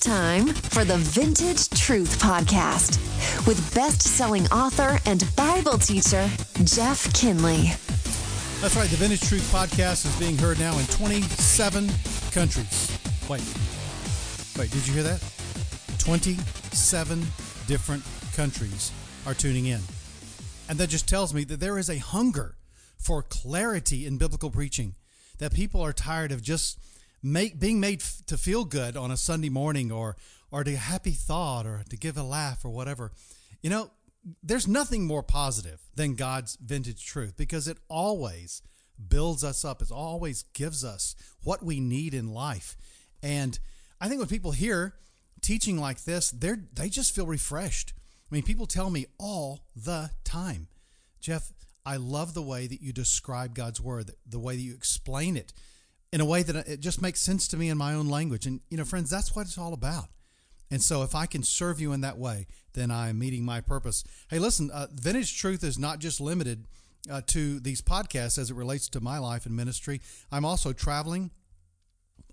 Time for the Vintage Truth Podcast with best selling author and Bible teacher, Jeff Kinley. That's right. The Vintage Truth Podcast is being heard now in 27 countries. Wait, wait, did you hear that? 27 different countries are tuning in. And that just tells me that there is a hunger for clarity in biblical preaching, that people are tired of just make being made f- to feel good on a Sunday morning or or to happy thought or to give a laugh or whatever. You know, there's nothing more positive than God's vintage truth because it always builds us up. It always gives us what we need in life. And I think when people hear teaching like this, they're they just feel refreshed. I mean, people tell me all the time, Jeff, I love the way that you describe God's word, the way that you explain it in a way that it just makes sense to me in my own language. And, you know, friends, that's what it's all about. And so if I can serve you in that way, then I am meeting my purpose. Hey, listen, uh, Vintage Truth is not just limited uh, to these podcasts as it relates to my life and ministry. I'm also traveling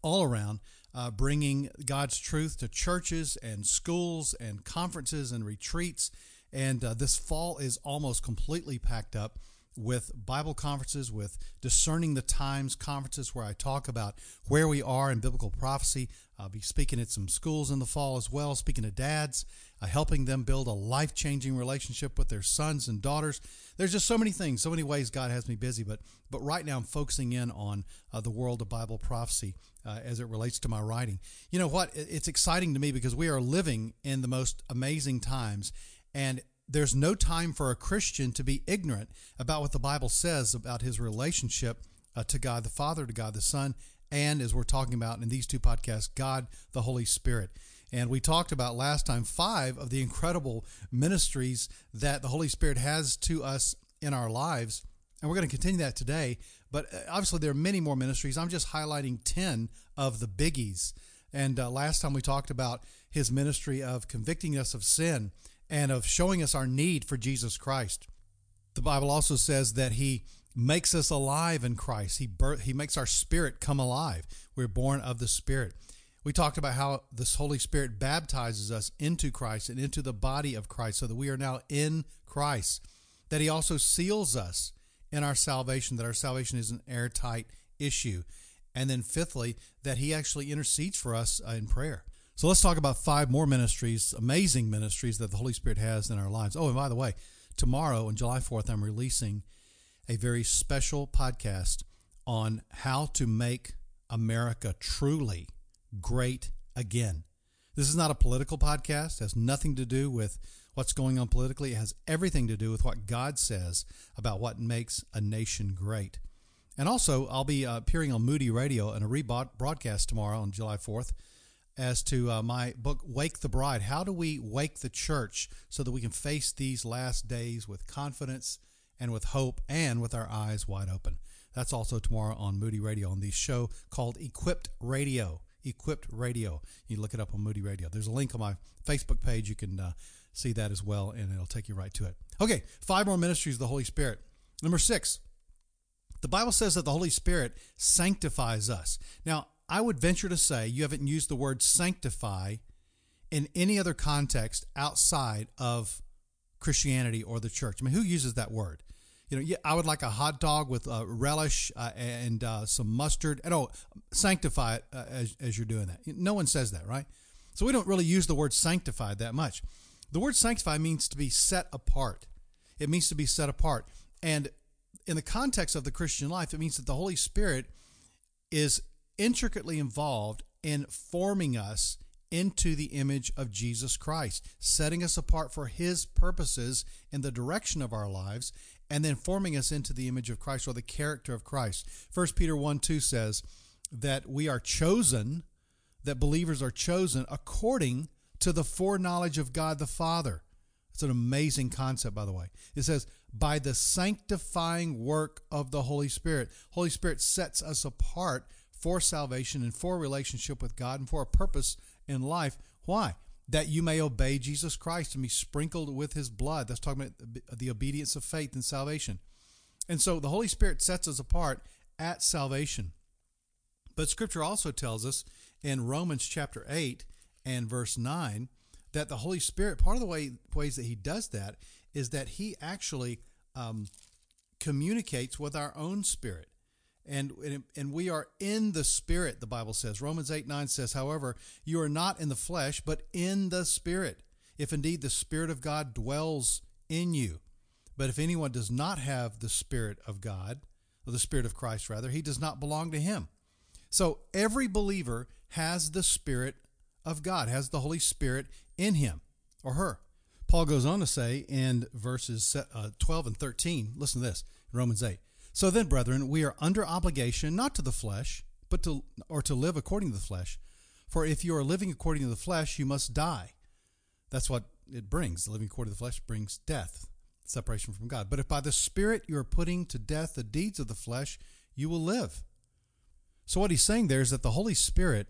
all around, uh, bringing God's truth to churches and schools and conferences and retreats. And uh, this fall is almost completely packed up with Bible conferences, with Discerning the Times conferences, where I talk about where we are in biblical prophecy. I'll be speaking at some schools in the fall as well, speaking to dads, uh, helping them build a life changing relationship with their sons and daughters. There's just so many things, so many ways God has me busy, but but right now I'm focusing in on uh, the world of Bible prophecy uh, as it relates to my writing. You know what? It's exciting to me because we are living in the most amazing times, and there's no time for a Christian to be ignorant about what the Bible says about his relationship uh, to God the Father, to God the Son, and as we're talking about in these two podcasts, God the Holy Spirit. And we talked about last time five of the incredible ministries that the Holy Spirit has to us in our lives. And we're going to continue that today. But uh, obviously, there are many more ministries. I'm just highlighting 10 of the biggies. And uh, last time we talked about his ministry of convicting us of sin and of showing us our need for Jesus Christ. The Bible also says that He makes us alive in Christ. He birth, He makes our spirit come alive. We're born of the Spirit. We talked about how this Holy Spirit baptizes us into Christ and into the body of Christ so that we are now in Christ. That He also seals us in our salvation, that our salvation is an airtight issue. And then, fifthly, that He actually intercedes for us uh, in prayer. So let's talk about five more ministries, amazing ministries that the Holy Spirit has in our lives. Oh, and by the way, tomorrow on July 4th, I'm releasing a very special podcast on how to make America truly great again. This is not a political podcast, it has nothing to do with what's going on politically. It has everything to do with what God says about what makes a nation great. And also, I'll be uh, appearing on Moody Radio in a rebroadcast tomorrow on July 4th as to uh, my book, Wake the Bride. How do we wake the church so that we can face these last days with confidence and with hope and with our eyes wide open? That's also tomorrow on Moody Radio on the show called Equipped Radio. Equipped Radio. You look it up on Moody Radio. There's a link on my Facebook page. You can uh, see that as well, and it'll take you right to it. Okay, five more ministries of the Holy Spirit. Number six, the Bible says that the Holy Spirit sanctifies us. Now, I would venture to say you haven't used the word sanctify in any other context outside of Christianity or the church. I mean, who uses that word? You know, I would like a hot dog with uh, relish uh, and uh, some mustard. And oh, sanctify it uh, as, as you're doing that. No one says that, right? So we don't really use the word sanctified that much. The word sanctify means to be set apart. It means to be set apart. And in the context of the Christian life, it means that the Holy Spirit is intricately involved in forming us into the image of Jesus Christ, setting us apart for his purposes in the direction of our lives, and then forming us into the image of Christ or the character of Christ. 1 Peter 1 2 says that we are chosen, that believers are chosen according to the foreknowledge of God the Father. It's an amazing concept, by the way. It says, by the sanctifying work of the Holy Spirit. Holy Spirit sets us apart for salvation and for relationship with God and for a purpose in life. Why? That you may obey Jesus Christ and be sprinkled with his blood. That's talking about the obedience of faith and salvation. And so the Holy Spirit sets us apart at salvation. But scripture also tells us in Romans chapter 8 and verse 9 that the Holy Spirit, part of the way, ways that He does that is that He actually um, communicates with our own spirit. And, and we are in the spirit, the Bible says. Romans 8 9 says, however, you are not in the flesh, but in the spirit, if indeed the Spirit of God dwells in you. But if anyone does not have the Spirit of God, or the Spirit of Christ rather, he does not belong to him. So every believer has the Spirit of God, has the Holy Spirit in him or her. Paul goes on to say in verses uh, 12 and 13, listen to this, Romans 8. So then, brethren, we are under obligation not to the flesh, but to or to live according to the flesh. For if you are living according to the flesh, you must die. That's what it brings. Living according to the flesh brings death, separation from God. But if by the Spirit you are putting to death the deeds of the flesh, you will live. So what he's saying there is that the Holy Spirit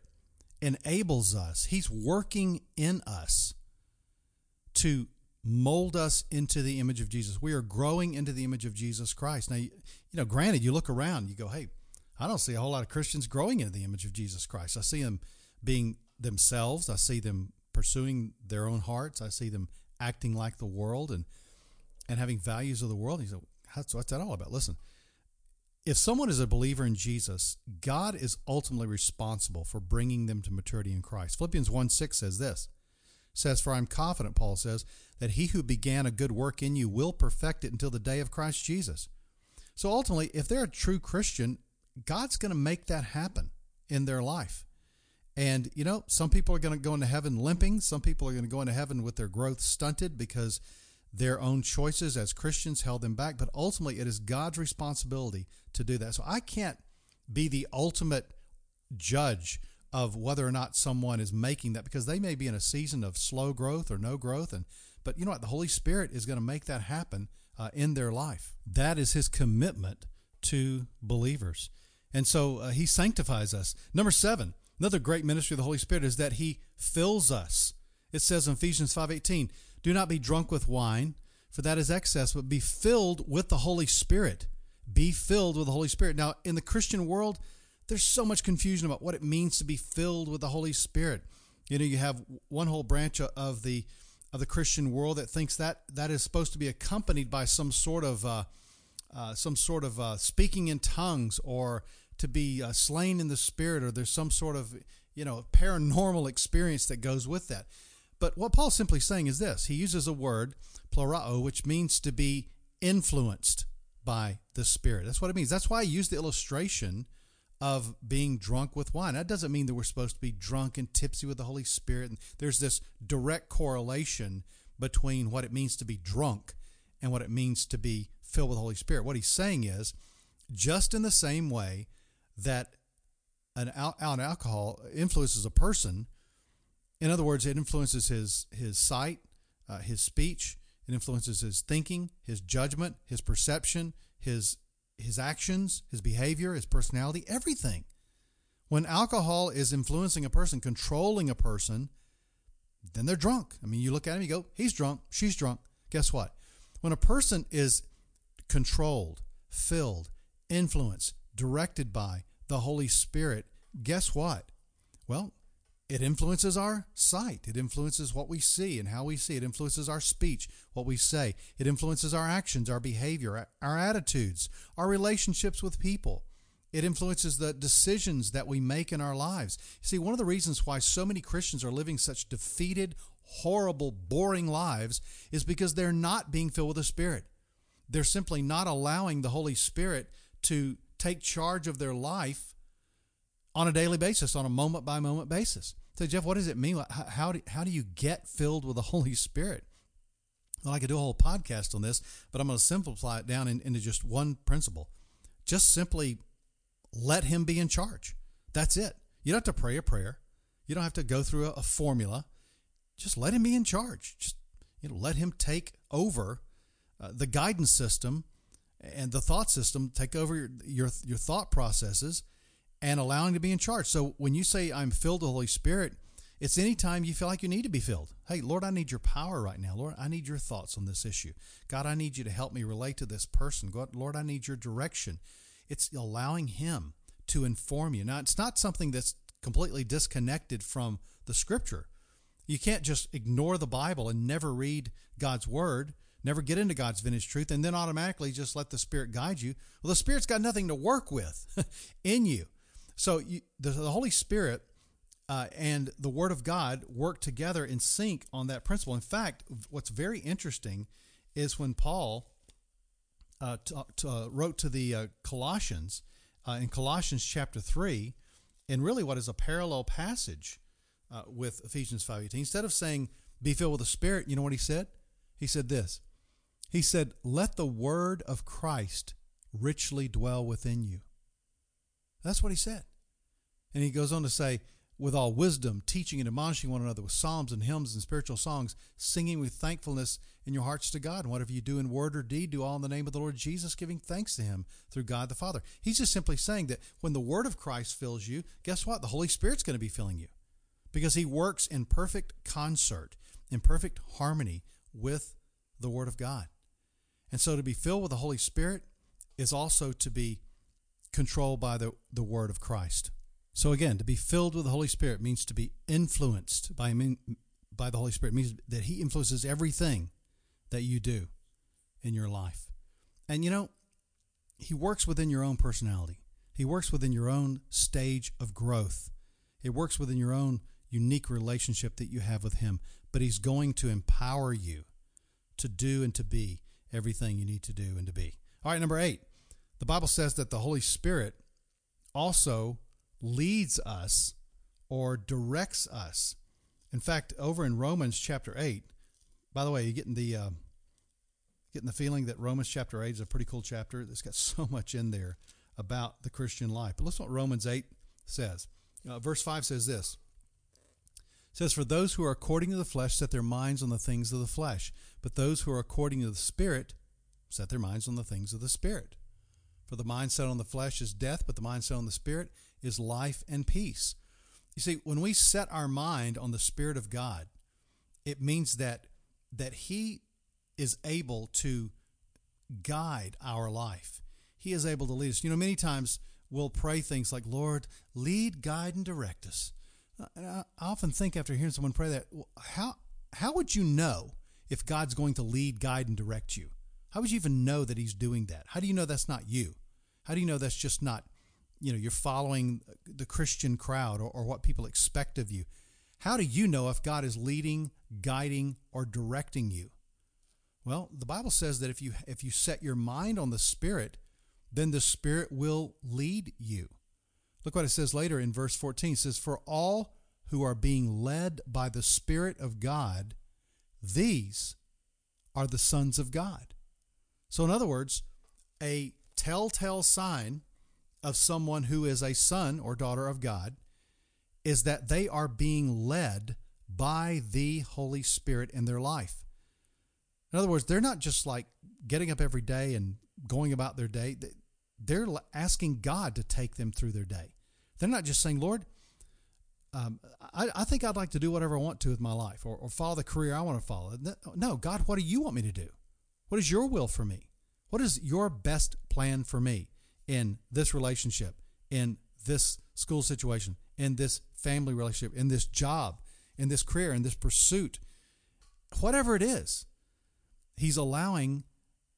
enables us. He's working in us to mold us into the image of Jesus. We are growing into the image of Jesus Christ. Now, you, know, granted, you look around, you go, hey, I don't see a whole lot of Christians growing into the image of Jesus Christ. I see them being themselves. I see them pursuing their own hearts. I see them acting like the world and and having values of the world. He said, what's that all about? Listen, if someone is a believer in Jesus, God is ultimately responsible for bringing them to maturity in Christ. Philippians 1 6 says this says, For I'm confident, Paul says, that he who began a good work in you will perfect it until the day of Christ Jesus. So ultimately, if they're a true Christian, God's going to make that happen in their life. And, you know, some people are going to go into heaven limping. Some people are going to go into heaven with their growth stunted because their own choices as Christians held them back. But ultimately, it is God's responsibility to do that. So I can't be the ultimate judge of whether or not someone is making that because they may be in a season of slow growth or no growth. And, but you know what? The Holy Spirit is going to make that happen uh, in their life. That is his commitment to believers. And so uh, he sanctifies us. Number seven, Another great ministry of the Holy Spirit is that he fills us. It says in Ephesians 5:18, "Do not be drunk with wine, for that is excess, but be filled with the Holy Spirit." Be filled with the Holy Spirit. Now, in the Christian world, there's so much confusion about what it means to be filled with the Holy Spirit. You know, you have one whole branch of the of the Christian world that thinks that that is supposed to be accompanied by some sort of uh, uh, some sort of uh, speaking in tongues or to be uh, slain in the spirit or there's some sort of you know paranormal experience that goes with that. But what paul's simply saying is this. He uses a word pleroo which means to be influenced by the spirit. That's what it means. That's why i use the illustration of being drunk with wine that doesn't mean that we're supposed to be drunk and tipsy with the holy spirit and there's this direct correlation between what it means to be drunk and what it means to be filled with the holy spirit what he's saying is just in the same way that an, al- an alcohol influences a person. In other words, it influences his his sight, uh, his speech. It influences his thinking, his judgment, his perception, his his actions, his behavior, his personality, everything. When alcohol is influencing a person, controlling a person, then they're drunk. I mean, you look at him, you go, he's drunk, she's drunk. Guess what? When a person is controlled, filled, influenced, directed by the Holy Spirit, guess what? Well, it influences our sight. It influences what we see and how we see. It influences our speech, what we say. It influences our actions, our behavior, our attitudes, our relationships with people. It influences the decisions that we make in our lives. see, one of the reasons why so many Christians are living such defeated, horrible, boring lives is because they're not being filled with the Spirit. They're simply not allowing the Holy Spirit to take charge of their life on a daily basis, on a moment by moment basis. So, Jeff, what does it mean? How do, how do you get filled with the Holy Spirit? Well, I could do a whole podcast on this, but I'm going to simplify it down in, into just one principle. Just simply let Him be in charge. That's it. You don't have to pray a prayer. You don't have to go through a, a formula. Just let Him be in charge. Just you know, let Him take over uh, the guidance system and the thought system take over your, your, your thought processes and allowing to be in charge. So when you say I'm filled with the Holy Spirit, it's anytime you feel like you need to be filled. Hey, Lord, I need your power right now. Lord, I need your thoughts on this issue. God, I need you to help me relate to this person. God, Lord, I need your direction. It's allowing Him to inform you. Now, it's not something that's completely disconnected from the Scripture. You can't just ignore the Bible and never read God's Word, never get into God's vintage truth, and then automatically just let the Spirit guide you. Well, the Spirit's got nothing to work with in you. So you, the, the, Holy Spirit uh, and the Word of God work together in sync on that principle. In fact, what's very interesting is when Paul uh, t- t- uh, wrote to the uh, Colossians uh, in Colossians chapter 3, and really what is a parallel passage uh, with Ephesians 5.18. Instead of saying, be filled with the Spirit, you know what he said? He said this. He said, let the word of Christ richly dwell within you. That's what he said. And he goes on to say, with all wisdom, teaching and admonishing one another with psalms and hymns and spiritual songs, singing with thankfulness in your hearts to God. And whatever you do in word or deed, do all in the name of the Lord Jesus, giving thanks to Him through God the Father. He's just simply saying that when the word of Christ fills you, guess what? The Holy Spirit's going to be filling you because He works in perfect concert, in perfect harmony with the Word of God. And so to be filled with the Holy Spirit is also to be controlled by the, the Word of Christ. So again, to be filled with the Holy Spirit means to be influenced by by the Holy Spirit. It means that He influences everything that you do in your life. And you know, He works within your own personality. He works within your own stage of growth. It works within your own unique relationship that you have with Him. But He's going to empower you to do and to be everything you need to do and to be. All right, number eight. The Bible says that the Holy Spirit also leads us or directs us. In fact, over in Romans chapter 8, by the way, you're getting the uh, getting the feeling that Romans chapter 8 is a pretty cool chapter. It's got so much in there about the Christian life. But listen what Romans 8 says. Uh, verse 5 says this. It says, For those who are according to the flesh set their minds on the things of the flesh, but those who are according to the Spirit set their minds on the things of the Spirit. For the mindset on the flesh is death, but the mindset on the Spirit is life and peace. You see, when we set our mind on the Spirit of God, it means that that He is able to guide our life. He is able to lead us. You know, many times we'll pray things like, Lord, lead, guide, and direct us. Uh, and I often think after hearing someone pray that, how how would you know if God's going to lead, guide, and direct you? How would you even know that He's doing that? How do you know that's not you? How do you know that's just not you know you're following the Christian crowd or, or what people expect of you. How do you know if God is leading, guiding, or directing you? Well, the Bible says that if you if you set your mind on the Spirit, then the Spirit will lead you. Look what it says later in verse 14. It says, For all who are being led by the Spirit of God, these are the sons of God. So, in other words, a telltale sign of someone who is a son or daughter of God is that they are being led by the Holy Spirit in their life. In other words, they're not just like getting up every day and going about their day. They're asking God to take them through their day. They're not just saying, Lord, um, I, I, think I'd like to do whatever I want to with my life or, or follow the career I want to follow. No, God, what do you want me to do? What is your will for me? What is your best plan for me? in this relationship, in this school situation, in this family relationship, in this job, in this career, in this pursuit, whatever it is, He's allowing,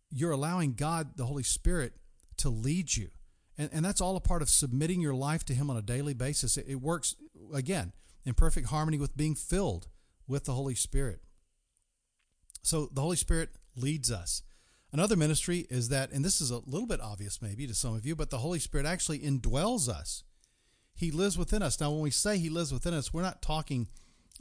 you're allowing God, the Holy Spirit, to lead you. And, and that's all a part of submitting your life to Him on a daily basis. It, it works, again, in perfect harmony with being filled with the Holy Spirit. So the Holy Spirit leads us. Another ministry is that, and this is a little bit obvious maybe to some of you, but the Holy Spirit actually indwells us. He lives within us. Now, when we say He lives within us, we're not talking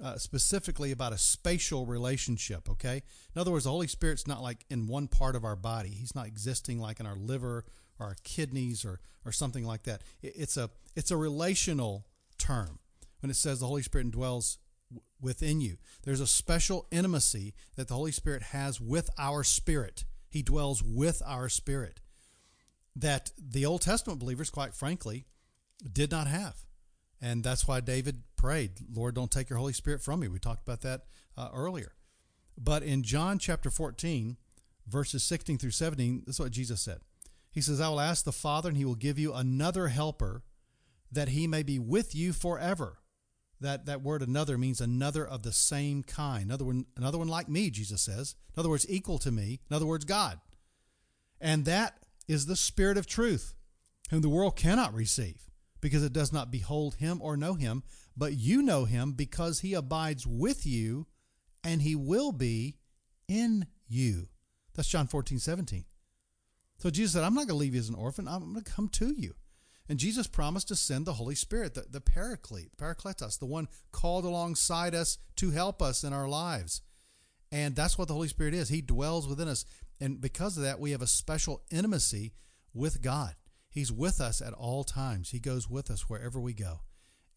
uh, specifically about a spatial relationship, okay? In other words, the Holy Spirit's not like in one part of our body. He's not existing like in our liver or our kidneys or, or something like that. It's a, it's a relational term when it says the Holy Spirit indwells within you. There's a special intimacy that the Holy Spirit has with our spirit. He dwells with our spirit that the Old Testament believers, quite frankly, did not have. And that's why David prayed, Lord, don't take your Holy Spirit from me. We talked about that uh, earlier. But in John chapter 14, verses 16 through 17, this is what Jesus said. He says, I will ask the Father, and he will give you another helper that he may be with you forever. That, that word another means another of the same kind. Another one, another one like me, Jesus says. In other words, equal to me. In other words, God. And that is the Spirit of truth, whom the world cannot receive, because it does not behold him or know him. But you know him because he abides with you, and he will be in you. That's John 14, 17. So Jesus said, I'm not going to leave you as an orphan. I'm going to come to you. And Jesus promised to send the Holy Spirit, the, the Paraclete, Parakletos, the one called alongside us to help us in our lives. And that's what the Holy Spirit is. He dwells within us. And because of that, we have a special intimacy with God. He's with us at all times. He goes with us wherever we go.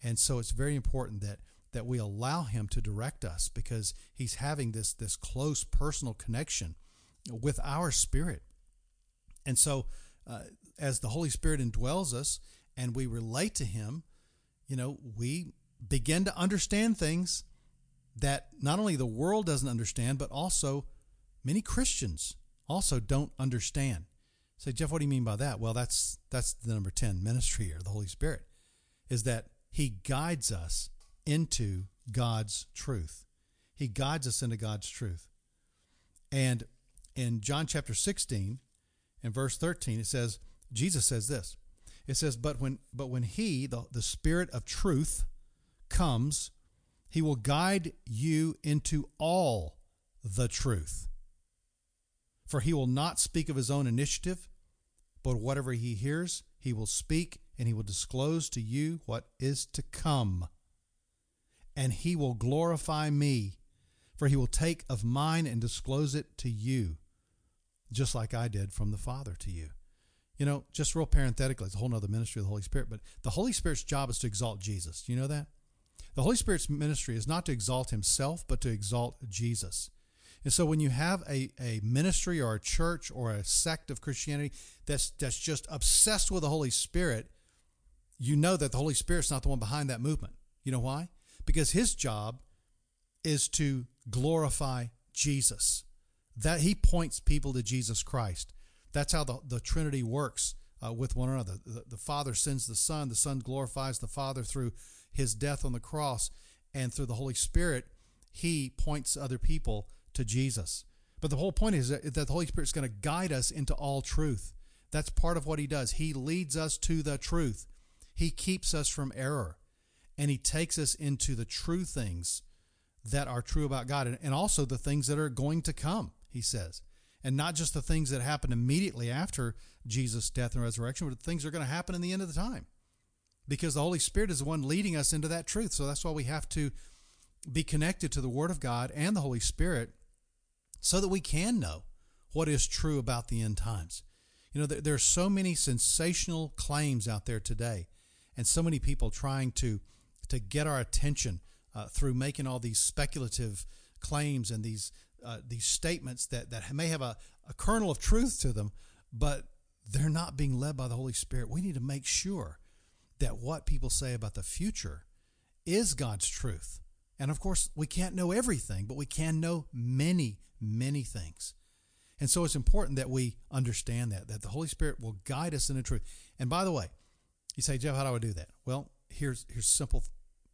And so it's very important that that we allow him to direct us because he's having this this close personal connection with our spirit. And so uh, as the Holy Spirit indwells us and we relate to him, you know, we begin to understand things that not only the world doesn't understand, but also many Christians also don't understand. Say, Jeff, what do you mean by that? Well, that's that's the number 10 ministry here, the Holy Spirit, is that he guides us into God's truth. He guides us into God's truth. And in John chapter 16 and verse 13, it says, Jesus says this. It says, But when but when he, the, the Spirit of truth, comes, he will guide you into all the truth. For he will not speak of his own initiative, but whatever he hears, he will speak, and he will disclose to you what is to come. And he will glorify me, for he will take of mine and disclose it to you, just like I did from the Father to you. You know, just real parenthetically, it's a whole other ministry of the Holy Spirit, but the Holy Spirit's job is to exalt Jesus. Do you know that? The Holy Spirit's ministry is not to exalt himself, but to exalt Jesus. And so when you have a, a ministry or a church or a sect of Christianity that's that's just obsessed with the Holy Spirit, you know that the Holy Spirit's not the one behind that movement. You know why? Because his job is to glorify Jesus. That he points people to Jesus Christ. That's how the, the Trinity works uh, with one another. The, the Father sends the Son, the Son glorifies the Father through his death on the cross, and through the Holy Spirit, he points other people to Jesus. But the whole point is that the Holy Spirit is going to guide us into all truth. That's part of what he does. He leads us to the truth. He keeps us from error and he takes us into the true things that are true about God and, and also the things that are going to come, he says. And not just the things that happen immediately after Jesus' death and resurrection, but things that are going to happen in the end of the time. Because the Holy Spirit is the one leading us into that truth. So that's why we have to be connected to the Word of God and the Holy Spirit so that we can know what is true about the end times. You know, there, there are so many sensational claims out there today, and so many people trying to to get our attention uh, through making all these speculative claims and these uh, these statements that that may have a, a kernel of truth to them, but they're not being led by the Holy Spirit. We need to make sure that what people say about the future is God's truth. And of course, we can't know everything, but we can know many, many things. And so it's important that we understand that, that the Holy Spirit will guide us in the truth. And by the way, you say, Jeff, how do I do that? Well, here's here's simple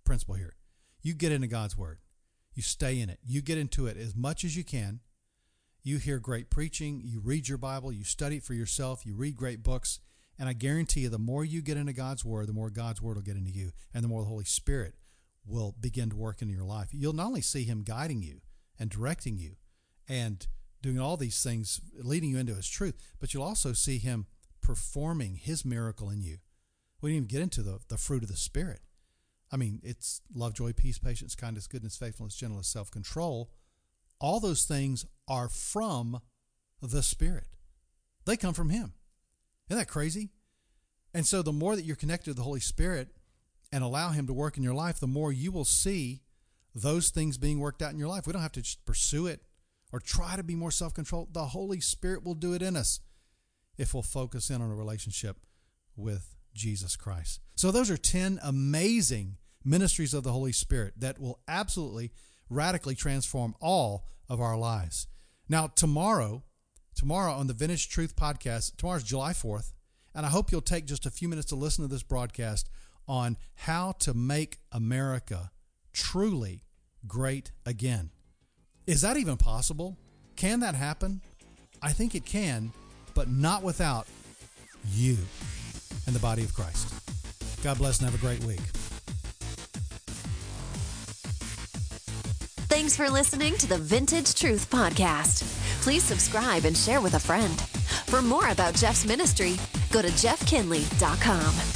principle here. You get into God's word. You stay in it. You get into it as much as you can. You hear great preaching, you read your Bible, you study it for yourself, you read great books, and I guarantee you the more you get into God's word, the more God's word will get into you, and the more the Holy Spirit will begin to work in your life. You'll not only see him guiding you and directing you and doing all these things, leading you into his truth, but you'll also see him performing his miracle in you. We didn't even get into the, the fruit of the Spirit. I mean, it's love, joy, peace, patience, kindness, goodness, faithfulness, gentleness, self control. All those things are from the Spirit, they come from Him. Isn't that crazy? And so, the more that you're connected to the Holy Spirit and allow Him to work in your life, the more you will see those things being worked out in your life. We don't have to just pursue it or try to be more self controlled. The Holy Spirit will do it in us if we'll focus in on a relationship with Jesus Christ. So, those are 10 amazing ministries of the Holy Spirit that will absolutely radically transform all of our lives. Now, tomorrow, tomorrow on the Vintage Truth podcast, tomorrow's July 4th, and I hope you'll take just a few minutes to listen to this broadcast on how to make America truly great again. Is that even possible? Can that happen? I think it can, but not without you and the body of Christ. God bless and have a great week. Thanks for listening to the Vintage Truth Podcast. Please subscribe and share with a friend. For more about Jeff's ministry, go to jeffkinley.com.